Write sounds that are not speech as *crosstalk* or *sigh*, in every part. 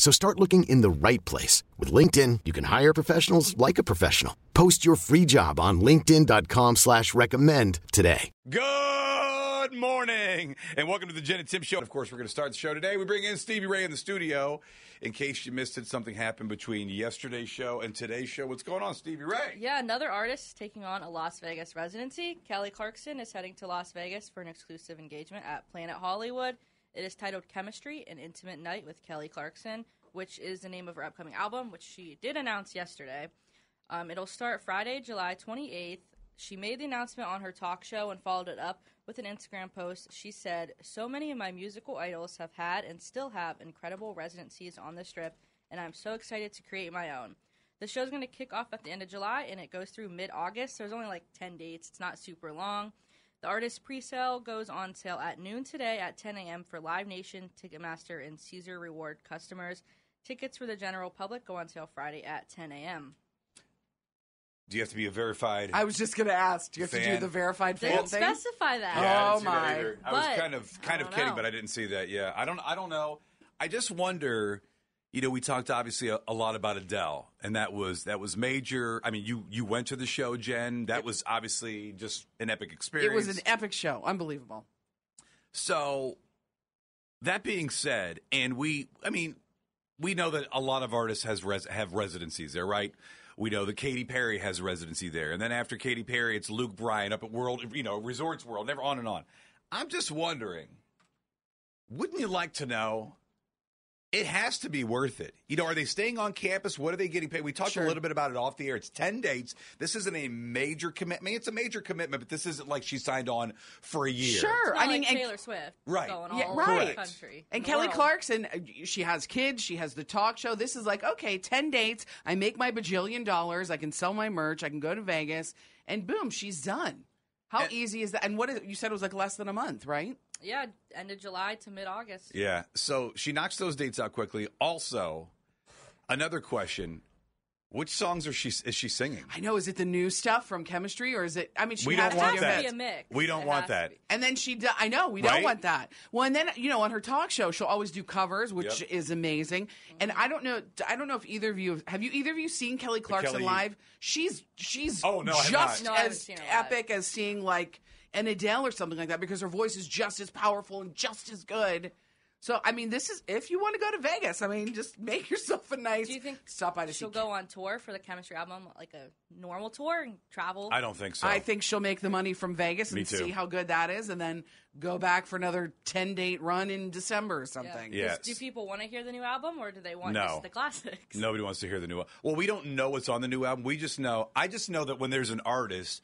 So start looking in the right place. With LinkedIn, you can hire professionals like a professional. Post your free job on linkedin.com slash recommend today. Good morning, and welcome to the Jen and Tim Show. Of course, we're going to start the show today. We bring in Stevie Ray in the studio. In case you missed it, something happened between yesterday's show and today's show. What's going on, Stevie Ray? Yeah, another artist taking on a Las Vegas residency. Kelly Clarkson is heading to Las Vegas for an exclusive engagement at Planet Hollywood. It is titled Chemistry, an intimate night with Kelly Clarkson, which is the name of her upcoming album, which she did announce yesterday. Um, it'll start Friday, July 28th. She made the announcement on her talk show and followed it up with an Instagram post. She said, So many of my musical idols have had and still have incredible residencies on the strip, and I'm so excited to create my own. The show's going to kick off at the end of July and it goes through mid August. So there's only like 10 dates. It's not super long. The artist pre sale goes on sale at noon today at 10 a.m. for Live Nation, Ticketmaster, and Caesar Reward customers. Tickets for the general public go on sale Friday at 10 a.m. Do you have to be a verified? I was just going to ask. Do you have to do the verified fan Didn't thing? specify that. Yeah, I Oh, didn't see that my. either. I was But- kind of kind I of don't kidding, know. but I didn't see that. Yeah, I don't I don't know. I just wonder. You know, we talked obviously a, a lot about Adele, and that was that was major. I mean, you you went to the show, Jen. That was obviously just an epic experience. It was an epic show. Unbelievable. So, that being said, and we, I mean, we know that a lot of artists has res- have residencies there, right? We know that Katy Perry has a residency there, and then after Katy Perry, it's Luke Bryan up at World, you know, Resorts World, never on and on. I'm just wondering, wouldn't you like to know? It has to be worth it. You know, are they staying on campus? What are they getting paid? We talked Sure. a little bit about it off the air. It's 10 dates. This isn't a major commitment. I mean, it's a major commitment, but this isn't like she signed on for a year. Sure. It's not I mean, like and- Taylor Swift Right. going Yeah, all right. over the country. And the Kelly world. Clarkson, uh, she has kids. She has the talk show. This is like, okay, 10 dates. I make my bajillion dollars. I can sell my merch. I can go to Vegas. And boom, she's done. How And- easy is that? And what is, you said it was like less than a month, right? Yeah, end of July to mid August. Yeah. So she knocks those dates out quickly. Also, another question: Which songs are she is she singing? I know. Is it the new stuff from chemistry or is it? I mean, she We has don't to want give that. be a mix. We don't It want that. And then she, do, I know we Right? don't want that. Well, and then you know on her talk show, she'll always do covers, which Yep. is amazing. And I don't know, I don't know if either of you have you either of you seen Kelly Clarkson Kelly- live? She's she's Oh, no, just. No, as seen her live. epic as seeing like an Adele or something like that because her voice is just as powerful and just as good. So I mean, this is if you want to go to Vegas. I mean, just *laughs* make yourself a nice. Do you think stop by to she'll see? go on tour for the chemistry album, like a normal tour and travel? I don't think so. I think she'll make the money from Vegas Me and too. see how good that is, and then go back for another ten date run in December or something. Yeah. Do people want to hear the new album or do they want No. just the classics? Nobody wants to hear the new album. Well, we don't know what's on the new album. We just know. I just know that when there's an artist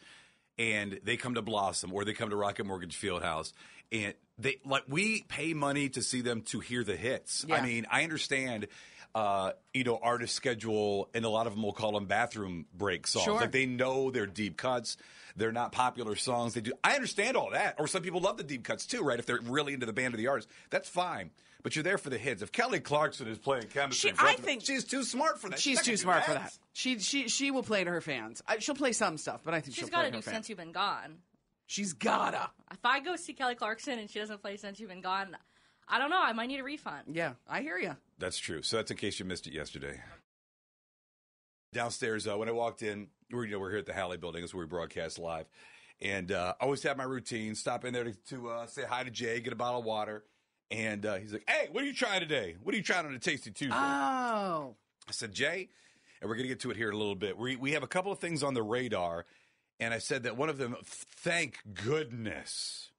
and they come to Blossom or they come to Rocket Mortgage Fieldhouse and they like we pay money to see them to hear the hits. I mean, I understand. Uh, you know, artist schedule, and a lot of them will call them bathroom break songs. Sure. Like they know they're deep cuts. They're not popular songs. They do. I understand all that. Or some people love the deep cuts too, right? If they're really into the band or the artist, that's fine. But you're there for the hits. If Kelly Clarkson is playing chemistry, She- in front I of- think- she's too smart for that. She's not too gonna smart for that. She she she will play to her fans. I, she'll play some stuff, but I think She's she'll got play to to do fans. Since You've Been Gone. She's gotta. If I go see Kelly Clarkson and she doesn't play Since You've Been Gone, I don't know. I might need a refund. Yeah, I hear you. That's true. So that's in case you missed it yesterday. Downstairs, uh, when I walked in, we're you know we're here at the Halle Building, is where we broadcast live, and uh, I always have my routine. Stop in there to, to uh, say hi to Jay, get a bottle of water, and uh, he's like, "Hey, what are you trying today? What are you trying on a Tasty Tuesday?" Oh, I said, Jay, and we're going to get to it here in a little bit. We, we have a couple of things on the radar, and I said that one of them, thank goodness.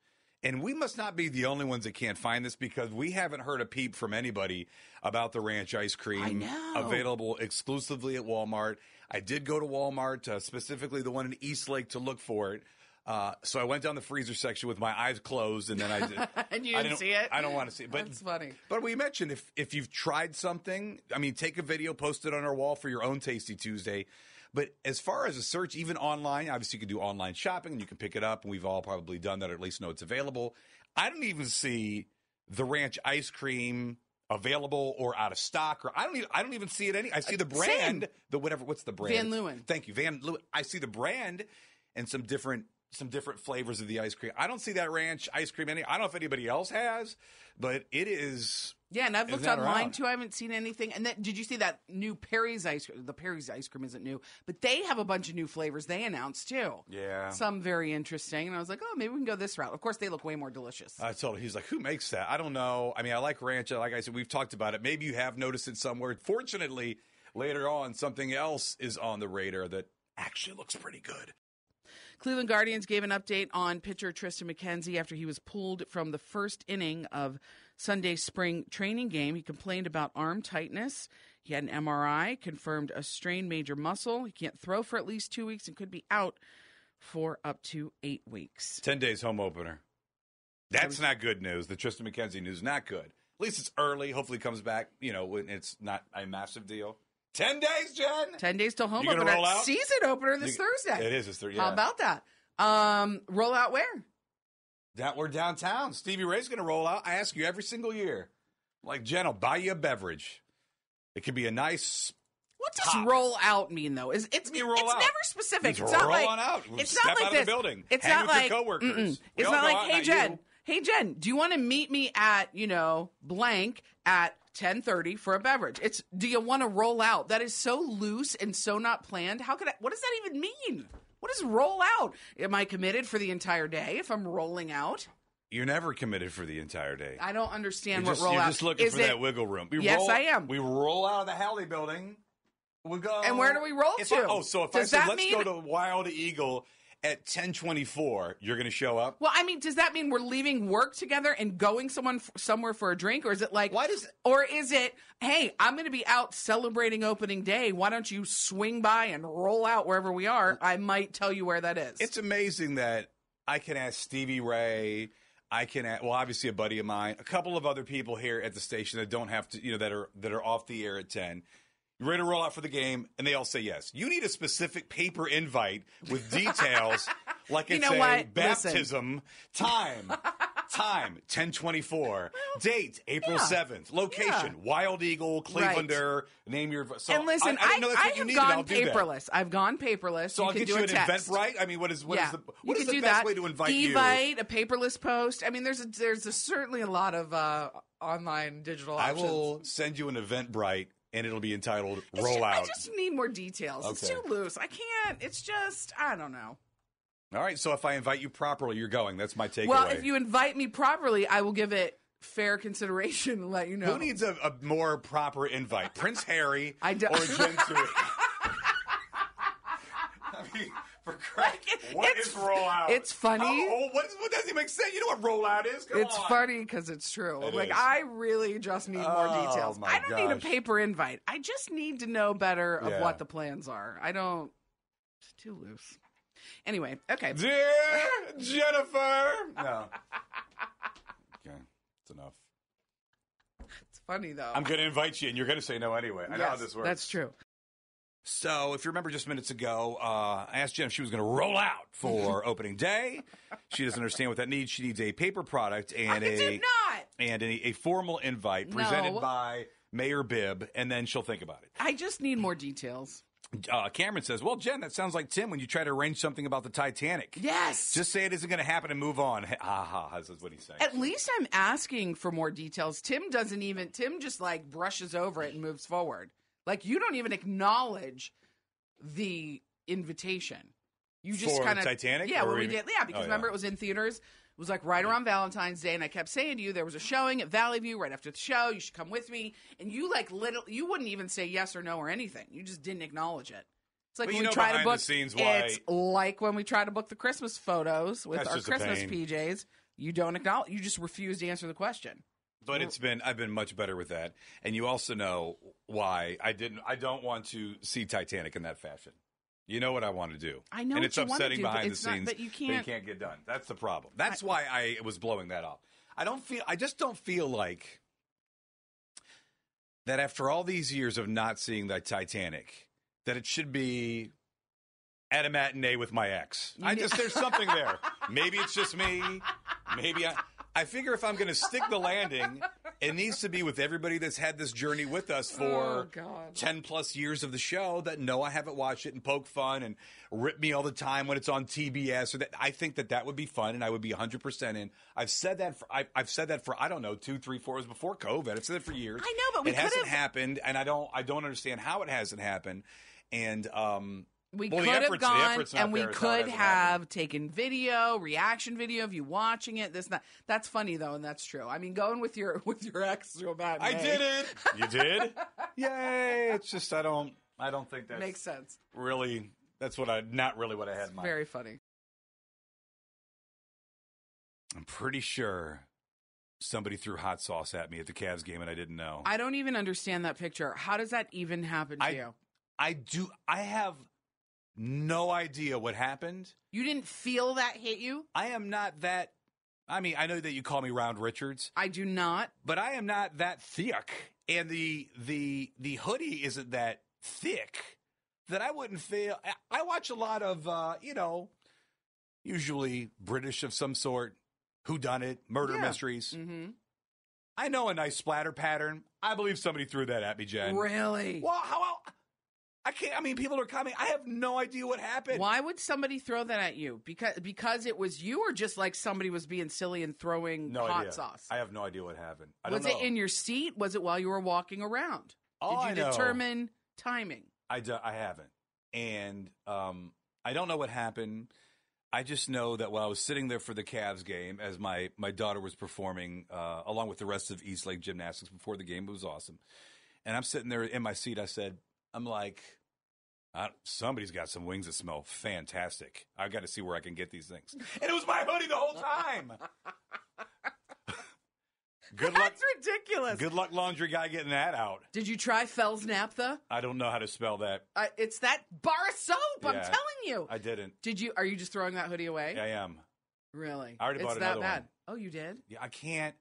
And we must not be the only ones that can't find this because we haven't heard a peep from anybody about the ranch ice cream available exclusively at Walmart. I did go to Walmart, uh, specifically the one in Eastlake, to look for it. Uh, so I went down the freezer section with my eyes closed, and then I did. *laughs* And you didn't see it? I don't want to see it. But That's funny. But we mentioned if if you've tried something, I mean, take a video, post it on our wall for your own Tasty Tuesday. But as far as a search, even online, obviously you can do online shopping and you can pick it up, and we've all probably done that, or at least know it's available. I don't even see the ranch ice cream available or out of stock, or I don't even I don't even see it any. I see the brand, Same. the whatever. What's the brand? Van Leeuwen. Thank you, Van Leeuwen. I see the brand and some different some different flavors of the ice cream. I don't see that ranch ice cream any. I don't know if anybody else has, but it is. Yeah, and I've looked online around? too. I haven't seen anything. And then, did you see that new Perry's ice cream? The Perry's ice cream isn't new, but they have a bunch of new flavors they announced too. Yeah. Some very interesting. And I was like, oh, maybe we can go this route. Of course, they look way more delicious. I told him he's like, who makes that? I don't know. I mean, I like ranch. Like I said, we've talked about it. Maybe you have noticed it somewhere. Fortunately, later on, something else is on the radar that actually looks pretty good. Cleveland Guardians gave an update on pitcher Triston McKenzie after he was pulled from the first inning of Sunday's spring training game. He complained about arm tightness. He had an MRI, confirmed a strained major muscle. He can't throw for at least two weeks and could be out for up to eight weeks. Ten days home opener. That's not good news. The Triston McKenzie news not good. At least it's early. Hopefully, he comes back. You know, when it's not a massive deal. Ten days, Jen. 10 days till home You opener. Season opener this You- Thursday. It is. It's Thursday. How about that? Um, roll out where? That we're downtown. Stevie Ray's going to roll out. I ask you every single year. Like Jen, I'll buy you a beverage. It could be a nice. What does Top. roll out mean though? Is it's What mean roll it's out? never specific. Means it's not like out. it's not like out this. building. It's Hang not like coworkers. It's not like hey Jen, you. hey Jen, do you want to meet me at you know blank at ten thirty for a beverage? It's do you want to roll out? That is so loose and so not planned. How could I? What does that even mean? What does roll out? Am I committed for the entire day if I'm rolling out? You're never committed for the entire day. I don't understand You're what just, roll you're out just looking is. for it- that wiggle room. We Yes, roll, I am. We roll out of the Halle building. We go. And where do we roll to? I- oh, so if I Does said let's mean- go to Wild Eagle at 10:24, you're going to show up. Well, I mean, does that mean we're leaving work together and going someone somewhere for a drink, or is it like, Why does- or is it, hey, I'm going to be out celebrating opening day. Why don't you swing by and roll out wherever we are? I might tell you where that is. It's amazing that I can ask Stevie Ray. I can ask, well, obviously a buddy of mine, a couple of other people here at the station that don't have to, you know, that are that are off the air at ten. You ready to roll out for the game? And they all say yes. You need a specific paper invite with details, *laughs* like You it's a what? Listen. baptism time. Time *laughs* ten twenty four. Date April yeah. seventh. Location Wild Eagle, Clevelander. Name your. So and listen, I, I didn't know that's what you have gone paperless. I've gone paperless. So you I'll get you an text. event, right? I mean, what is what is yeah, the what is the best that. way to invite you? Evite, a paperless post. I mean, there's a, there's a, certainly a lot of uh, online digital I will send you an Eventbrite, and it'll be entitled It's "Roll ju- I just need more details. It's too loose. I can't. It's just I don't know. All right. So if I invite you properly, you're going. That's my takeaway. Well, if you invite me properly, I will give it fair consideration and let you know. who needs a, a more proper invite, Prince Harry I do- or Jen? I mean, for Christ, what is roll it's funny. How old- what, what doesn't make sense? You know what rollout is? Come it's on. funny because it's true. It like is. I really just need more Oh, details. my I don't need a paper invite. I just need to know better of Yeah. what the plans are. I don't. It's too loose. Anyway, okay. Dear Jennifer. No. *laughs* Okay, it's enough. It's funny though. I'm going to invite you, and you're going to say no anyway. I know how this works. That's true. So, if you remember just minutes ago, uh, I asked Jen if she was going to roll out for *laughs* opening day. She doesn't understand what that needs. She needs a paper product and I a did not. and a, a formal invite presented No. by Mayor Bibb, and then she'll think about it. I just need more details. Uh, Cameron says, "Well, Jen, that sounds like Tim when you try to arrange something about the Titanic. Yes. Just say it isn't going to happen and move on." Ha ha! ha, That's what he's saying. At least I'm asking for more details. Tim doesn't even. Tim just like brushes over it and moves forward. Like you don't even acknowledge the invitation. You just kind of Titanic, Yeah, when we did. Yeah, because Oh, yeah. remember it was in theaters. It was like right around Valentine's Day, and I kept saying to you there was a showing at Valley View right after the show. You should come with me, and you like little. You wouldn't even say yes or no or anything. You just didn't acknowledge it. It's like But when we try to book. scenes why- It's like when we try to book the Christmas photos with That's our Christmas. PJs. You don't acknowledge. You just refuse to answer the question. But it's been I've been much better with that, and you also know why I didn't. I don't want to see Titanic in that fashion. You know what I want to do. I know and what it's you upsetting do, but behind the it's not- scenes. but you can't- can't get done. That's the problem. That's why I was blowing that off. I don't feel. I just don't feel like that after all these years of not seeing the Titanic, that it should be at a matinee with my ex. I just there's something there. Maybe it's just me. Maybe I. I figure if I'm going to stick the landing, it needs to be with everybody that's had this journey with us for Oh, 10 plus years of the show that know I haven't watched it and poke fun and rip me all the time when it's on TBS. Or that I think that that would be fun and I would be 100% in. I've said that for, I, I've said that for, I don't know, two, three, four years before COVID. I've said it for years. I know, but we it hasn't happened and I don't, I don't understand how it hasn't happened. And, um, We well, could have efforts- the gone and we there is how it could have taken video, reaction video of you watching it. This that that's funny though, and that's true. I mean, going with your *laughs* with your ex to a matinee I did it. *laughs* You did? Yay. It's just, I don't, I don't think that Makes sense. really, that's what I, not really what I had in mind. Very funny. I'm pretty sure somebody threw hot sauce at me at the Cavs game and I didn't know. I don't even understand that picture. How does that even happen to I- you? I do. I have no idea what happened. You didn't feel that hit you? I am not that. I mean, I know that you call me Round Richards, I do not. but I am not that thick, and the the the hoodie isn't that thick that I wouldn't feel. I- I watch a lot of, uh, you know, usually British of some sort, who done it, murder Yeah. mysteries. Mm-hmm. I know a nice splatter pattern. I believe somebody threw that at me, Jen. Really? Well, how? El- I can't. I mean, people are coming. I have no idea what happened. Why would somebody throw that at you? Because because it was you, or just like somebody was being silly and throwing No hot idea. sauce? I have no idea what happened. I was don't know. it in your seat? Was it while you were walking around? All Did you I know- determine timing? I, do, I haven't, and um, I don't know what happened. I just know that while I was sitting there for the Cavs game, as my my daughter was performing uh, along with the rest of East Lake Gymnastics before the game, it was awesome. And I'm sitting there in my seat. I said, "I'm like." I, somebody's got some wings that smell fantastic. I've got to see where I can get these things. And it was my hoodie the whole time. *laughs* Good luck. That's ridiculous. Good luck, laundry guy, getting that out. Did you try Fels-Naptha? I don't know how to spell that. Uh, it's that bar of soap. I'm Yeah. telling you. I didn't. Did you? Are you just throwing that hoodie away? I am. Really? I already it's bought that another bad. one. Oh, you did? Yeah, I can't.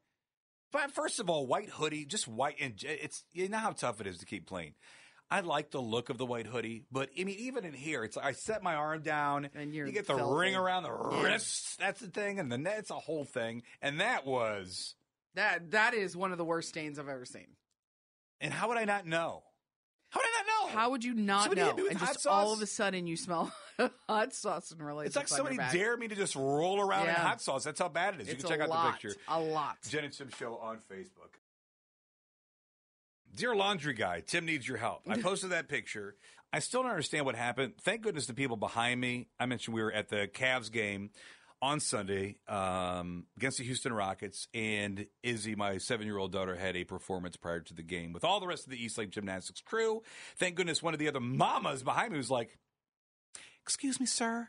But first of all, white hoodie, just white, and j- it's you know how tough it is to keep clean. I like the look of the white hoodie, but I mean, even in here, it's like I set my arm down, And you're you get the ring around the wrists. That's the thing, and then that's a whole thing, and that was. That that is one of the worst stains I've ever seen. And how would I not know? How would I not know? How would you not Somebody know? And just all of a sudden you smell *laughs* hot sauce and really It's like somebody dared me to just roll around in hot sauce. That's how bad it is. It's you can check out the picture. A lot. Jen and Tim Show on Facebook. Dear laundry guy, Tim needs your help. I posted that picture. I still don't understand what happened. Thank goodness the people behind me. I mentioned we were at the Cavs game on Sunday um, against the Houston Rockets, and Izzy, my seven year old daughter, had a performance prior to the game with all the rest of the East Lake Gymnastics crew. Thank goodness one of the other mamas behind me was like, Excuse me, sir.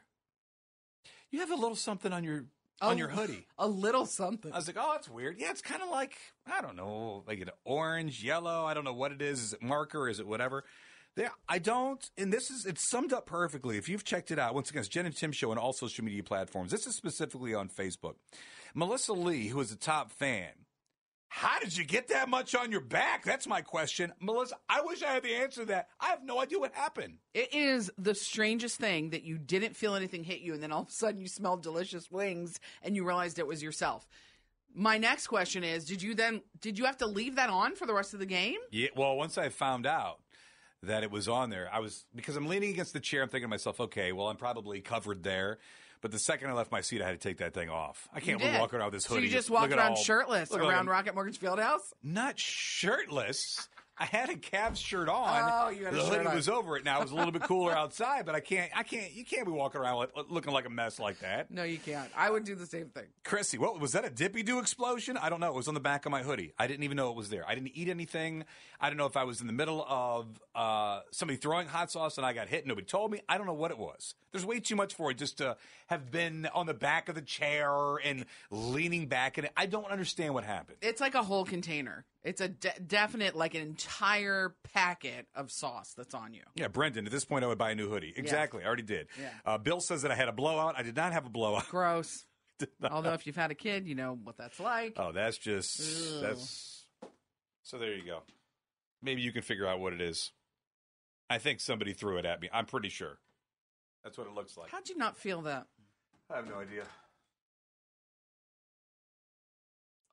You have a little something on your on Oh, your hoodie. A little something. I was like, oh, that's weird. Yeah, it's kind of like, I don't know, like an orange, yellow. I don't know what it is. Is it marker? Is it whatever? There, I don't, and this is, it's summed up perfectly. If you've checked it out, once again, it's Jen and Tim Show on all social media platforms. This is specifically on Facebook. Melissa Lee, who is a top fan, how did you get that much on your back? That's my question. Melissa, I wish I had the answer to that. I have no idea what happened. It is the strangest thing that you didn't feel anything hit you, and then all of a sudden you smelled delicious wings, and you realized it was yourself. My next question is: Did you then? Did you have to leave that on for the rest of the game? Yeah, well, once I found out that it was on there, I was because I'm leaning against the chair. I'm thinking to myself, okay, well, I'm probably covered there. But the second I left my seat, I had to take that thing off. I can't walk around with this hoodie. So you just walked around all- shirtless all around Rocket Mortgage Fieldhouse? Not shirtless. I had a Cavs shirt on. Oh, you had a the shirt hoodie on. was over it. Now it was a little bit cooler *laughs* outside, but I can't. I can't. You can't be walking around like, looking like a mess like that. No, you can't. I would do the same thing. Chrissy, what was that? A Dippy Do explosion? I don't know. It was on the back of my hoodie. I didn't even know it was there. I didn't eat anything. I don't know if I was in the middle of uh, somebody throwing hot sauce and I got hit. And nobody told me. I don't know what it was. There's way too much for it just to have been on the back of the chair and leaning back in it. I don't understand what happened. It's like a whole container. It's a de- definite, like an entire packet of sauce that's on you. Yeah, Brendan, at this point, I would buy a new hoodie. Exactly. I already did. Yeah. Uh, Bill says that I had a blowout. I did not have a blowout. Gross. *laughs* Although if you've had a kid, you know what that's like. Oh, that's just Ew. that's so. There you go. Maybe you can figure out what it is. I think somebody threw it at me. I'm pretty sure. That's what it looks like. How'd you not feel that? I have no idea.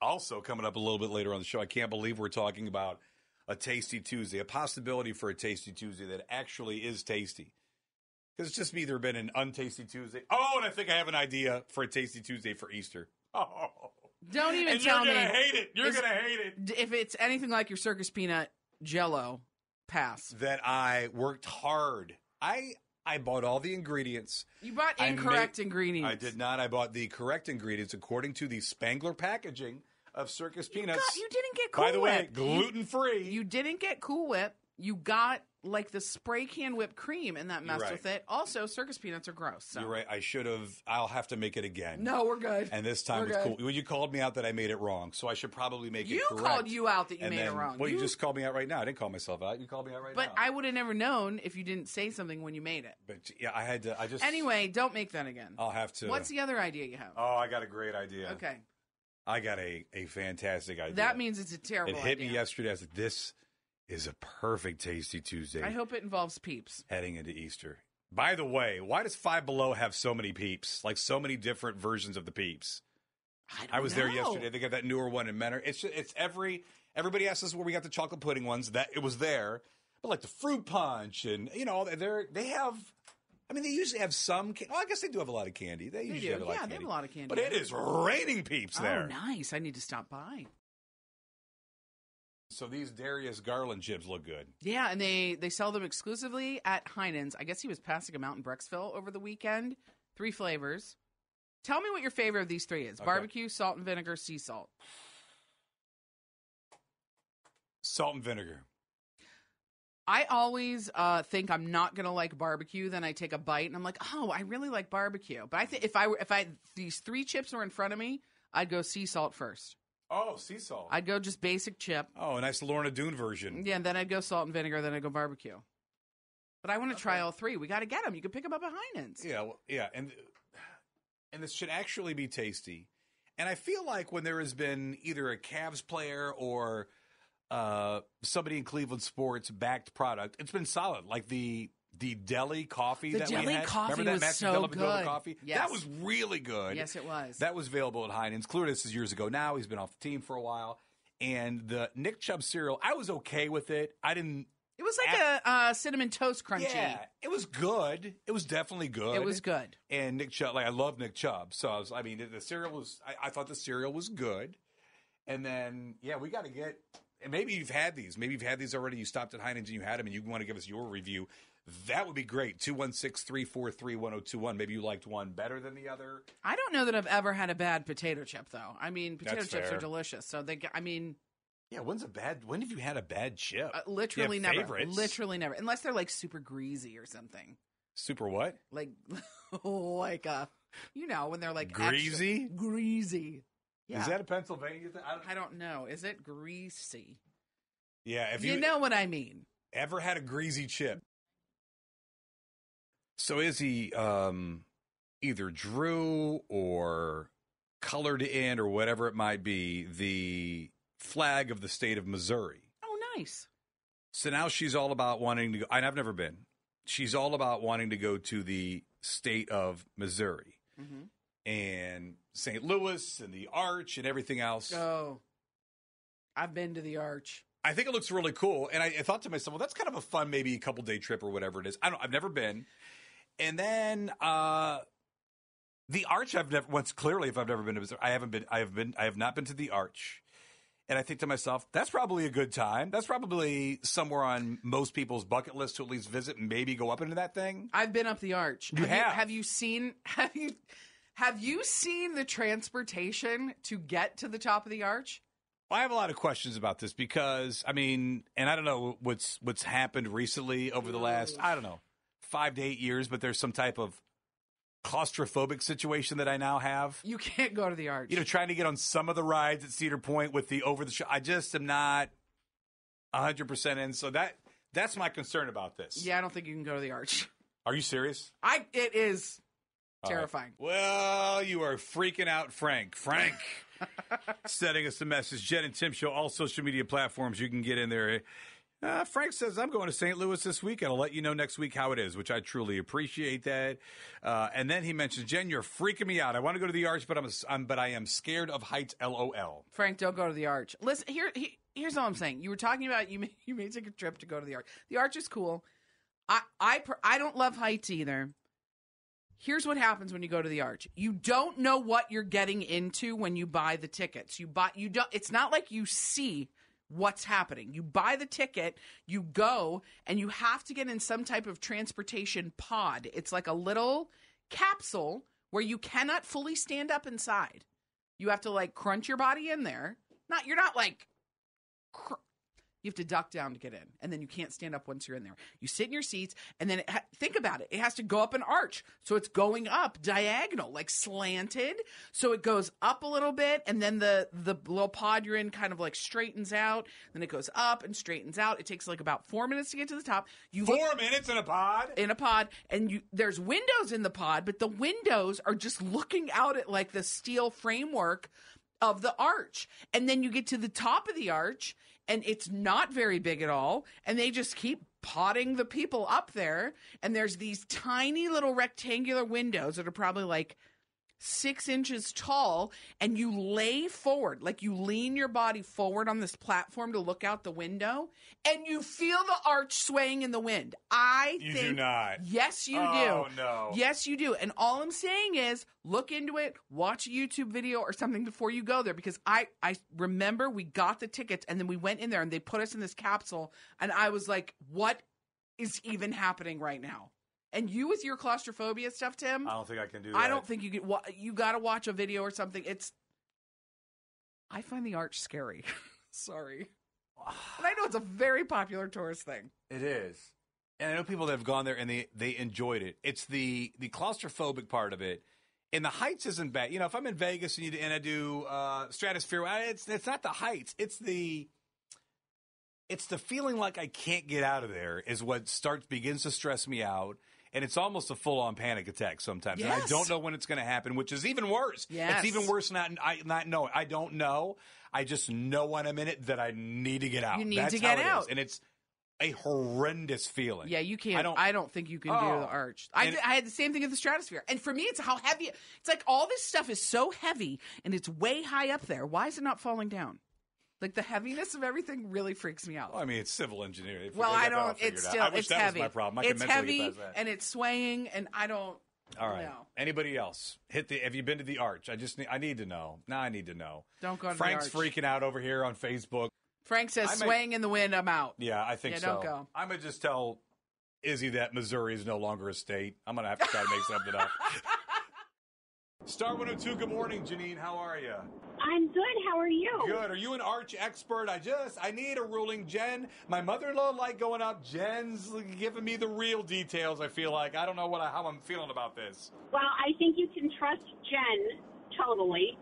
Also, coming up a little bit later on the show, I can't believe we're talking about a Tasty Tuesday, a possibility for a Tasty Tuesday that actually is tasty. Because it's just either been an untasty Tuesday. Oh, and I think I have an idea for a Tasty Tuesday for Easter. *laughs* Oh, Don't even and tell you're me. gonna hate it. You're Is- gonna hate it. If it's anything like your circus peanut jello, pass. That I worked hard. I I bought all the ingredients. You bought I incorrect made- ingredients. I did not. I bought the correct ingredients according to the Spangler packaging of Circus You, Peanuts. got, you didn't get Cool Whip. By the way, Whip. gluten free. You, you didn't get Cool Whip. You got like the spray can whipped cream, and that messed right. with it. Also, circus peanuts are gross. So. You're right. I should have. I'll have to make it again. No, we're good. And this time We're it's good. cool. Well, you called me out that I made it wrong, so I should probably make You it You called you out that you And made it wrong. Well, you, You- just called me out right now. I didn't call myself out. You called me out right But now. But I would have never known if you didn't say something when you made it. But yeah, I had to. I just. Anyway, don't make that again. I'll have to. What's the other idea you have? Oh, I got a great idea. Okay, I got a a fantastic idea. that means it's a terrible. it hit me yesterday. I said, "This is a perfect Tasty Tuesday." I hope it involves peeps. heading into Easter. By the way, why does Five Below have so many peeps? Like so many different versions of the peeps. I, don't I was there yesterday. They got that newer one in Mentor. It's it's every everybody asks us where we got the chocolate pudding ones. That it was there, but like the fruit punch and you know they're they have. I mean, they usually have some. Can- well, I guess they do have a lot of candy. They usually do. have a lot Yeah, of they have candy. a lot of candy. But it is raining peeps oh, there. Oh, nice! I need to stop by. So these Darius Garland chips look good. Yeah, and they they sell them exclusively at Heinen's. I guess he was passing them out in Brecksville over the weekend. Three flavors. Tell me what your favorite of these three is: Okay. barbecue, salt and vinegar, sea salt. Salt and vinegar. I always uh, think I'm not gonna like barbecue. Then I take a bite and I'm like, oh, I really like barbecue. But I think if I were if I these three chips were in front of me, I'd go sea salt first. Oh, sea salt. I'd go just basic chip. oh, a nice Lorna Doone version. Yeah, and then I'd go salt and vinegar. Then I'd go barbecue. But I want to try all three. We got to get them. You can pick them up at Heinen's. Yeah, well, yeah, and and this should actually be tasty. And I feel like when there has been either a Cavs player or uh, somebody in Cleveland sports backed product, it's been solid. Like the the Delly coffee The that Delly we had. coffee Remember that was Matthew so good. coffee? Yes. That was really good. Yes, it was. That was available at Heinen's. Clearly, this is years ago now. He's been off the team for a while. And the Nick Chubb cereal, I was okay with it. I didn't. It was like a uh, cinnamon toast crunchy. Yeah, it was good. It was definitely good. It was good. And Nick Chubb, like I love Nick Chubb, so I was. I mean, the cereal was. I, I thought the cereal was good. And then, yeah, we got to get. And maybe you've had these. Maybe you've had these already. You stopped at Heinen's and you had them, and you want to give us your review. That would be great. 216 343 1021. Maybe you liked one better than the other. I don't know that I've ever had a bad potato chip though. I mean, potato That's chips fair. are delicious. So they, I mean, Yeah, when's a bad. When have you had a bad chip? uh, literally never. favorites? Literally never, unless they're like super greasy or something. Super what? Like, *laughs* like uh, you know, when they're like extra- Greasy? Yeah. Is that a Pennsylvania thing? I don't, I don't know. Is it greasy? yeah, if you, you, know what I mean. ever had a greasy chip. So is he um, either drew or colored in or whatever it might be the flag of the state of Missouri. Oh, nice. So now she's all about wanting to go. And I've never been. She's all about wanting to go to the state of Missouri Mm-hmm. and St. Louis and the Arch and everything else. Oh, I've been to the Arch. I think it looks really cool. And I, I thought to myself, well, that's kind of a fun, maybe a couple day trip or whatever it is. I don't, I've never been. And then, uh, the Arch, I've never, once clearly, if I've never been to I haven't been, I have been, I have not been to the Arch. And I think to myself, that's probably a good time. That's probably somewhere on most people's bucket list to at least visit and maybe go up into that thing. I've been up the arch. You have, You, have? have you seen? *laughs* Have you? Have you seen the transportation to get to the top of the arch? I have a lot of questions about this because I mean, and I don't know what's what's happened recently over the last I don't know five to eight years, but there's some type of claustrophobic situation that I now have. You can't go to the arch. You know, trying to get on some of the rides at Cedar Point with the over the show. I just am not hundred percent in. So that that's my concern about this. yeah, I don't think you can go to the arch. Are you serious? I. It is All right. terrifying. Well, you are freaking out, Frank. Frank *laughs* sending us a message. Jen and Tim Show, all social media platforms. You can get in there. Uh, Frank says, I'm going to St. Louis this week, and I'll let you know next week how it is, which I truly appreciate that. Uh, and then he mentions, Jen, you're freaking me out. I want to go to the arch, but I'm, I'm but I am scared of heights. LOL. Frank, don't go to the arch. Listen, here, he, here's all I'm saying. You were talking about you may, *laughs* you may take a trip to go to the arch. The arch is cool. I I I don't love heights either. Here's what happens when you go to the arch. You don't know what you're getting into when you buy the tickets. You buy you don't it's not like you see what's happening. You buy the ticket, you go, and you have to get in some type of transportation pod. It's like a little capsule where you cannot fully stand up inside. You have to like crunch your body in there. Not you're not like cr- you have to duck down to get in, and then you can't stand up once you're in there. You sit in your seats, and then it ha- think about it. It has to go up an arch, so it's going up diagonal, like slanted. So it goes up a little bit, and then the the little pod you're in kind of like straightens out. Then it goes up and straightens out. It takes like about four minutes to get to the top. You look- Four minutes in a pod? in a pod and you there's windows in the pod but the windows are just looking out at like the steel framework of the arch and then you get to the top of the arch and it's not very big at all and they just keep potting the people up there and there's these tiny little rectangular windows that are probably like six inches tall and you lay forward like you lean your body forward on this platform to look out the window and you feel the arch swaying in the wind i You think do not. yes you Oh, do no. yes you do and all i'm saying is look into it watch a youtube video or something before you go there because i i remember we got the tickets and then we went in there and they put us in this capsule and i was like what is even happening right now and you with your claustrophobia stuff tim I don't think I can do that. I don't think you. Wa- you got to watch a video or something. It's. I find the arch scary. *laughs* Sorry, *sighs* and I know it's a very popular tourist thing. It is. And I know people that have gone there and they they enjoyed it. It's the the claustrophobic part of it. And the heights isn't bad. You know, if I'm in Vegas and, you, and I do uh, stratosphere, it's it's not the heights. It's the it's the feeling like I can't get out of there is what starts begins to stress me out. And it's almost a full on panic attack sometimes. And I don't know when it's going to happen, which is even worse. Yes. It's even worse not I not knowing. I don't know. I just know when I'm in it that I need to get out. You need That's to get how it is. out. And it's a horrendous feeling. Yeah, you can't. I I don't- don't, think you can do Oh. the arch. I, I had the same thing at the stratosphere, and for me, it's how heavy. It's like all this stuff is so heavy, and it's way high up there. Why is it not falling down? Like the heaviness of everything really freaks me out. Well, I mean, it's civil engineering. Well, I don't. It's out. still. I wish it's that heavy. was my problem. I it's heavy get past that. and it's swaying, and I don't. all right. no. Anybody else hit the? Have you been to the arch? I just need. I need to know. Now I need to know. Don't go to the Frank's freaking out over here on Facebook. Frank says, I may- "Swaying in the wind, I'm out." Yeah, I think Yeah, so. don't go. I'm gonna just tell Izzy that Missouri is no longer a state. I'm gonna have to try to make something up. *laughs* Star 102, good morning, Janine. How are you? I'm good. How are you? Good. Are you an arch expert? I just, I need a ruling. Jen, my mother-in-law like going up. Jen's giving me the real details. I feel like I don't know what I, how I'm feeling about this. Well, I think you can trust Jen totally.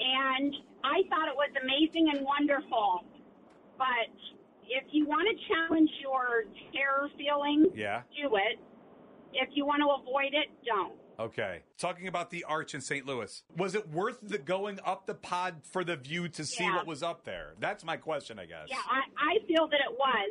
And I thought it was amazing and wonderful. But if you want to challenge your terror feelings, Yeah. do it. If you want to avoid it, don't. Okay. Talking about the arch in St. Louis, was it worth the going up the pod for the view to see Yeah. what was up there? That's my question, I guess. Yeah, I, I feel that it was.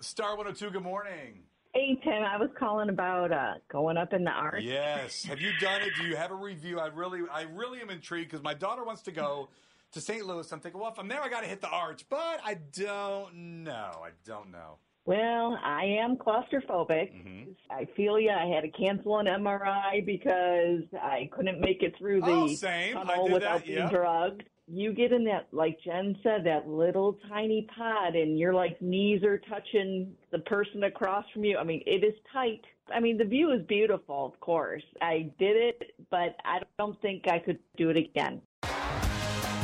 Star 102, good morning. Hey Tim, I was calling about uh, going up in the arch. Yes. *laughs* Have you done it? Do you have a review? I really, I really am intrigued because my daughter wants to go to St. Louis. I'm thinking, well, if I'm there, I got to hit the arch, but I don't know. I don't know. Well, I am claustrophobic. Mm-hmm. I feel you. I had to cancel an MRI because I couldn't make it through the Oh, same. I tunnel did without that, being yeah. drugged. you get in that, like Jen said, that little tiny pod, and your like knees are touching the person across from you. I mean, it is tight. I mean, the view is beautiful, of course. I did it, but I don't think I could do it again.